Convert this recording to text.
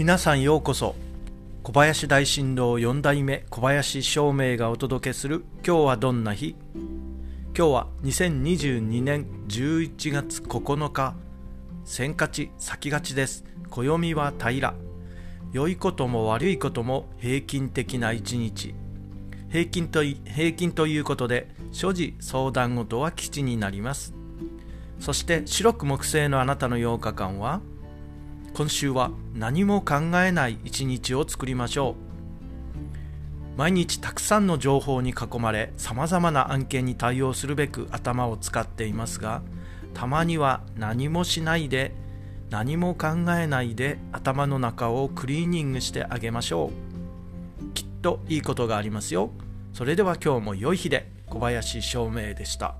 皆さんようこそ。小林大震動4代目小林照明がお届けする今日はどんな日？今日は2022年11月9日。先勝ち先勝ちです。暦は平。良いことも悪いことも平均的な一日。平均と平均ということで所持相談事は吉になります。そして白く木星のあなたの8日間は今週は何も考えない一日を作りましょう。毎日たくさんの情報に囲まれさまざまな案件に対応するべく頭を使っていますがたまには何もしないで何も考えないで頭の中をクリーニングしてあげましょう。きっといいことがありますよ。それでは今日も良い日で小林照明でした。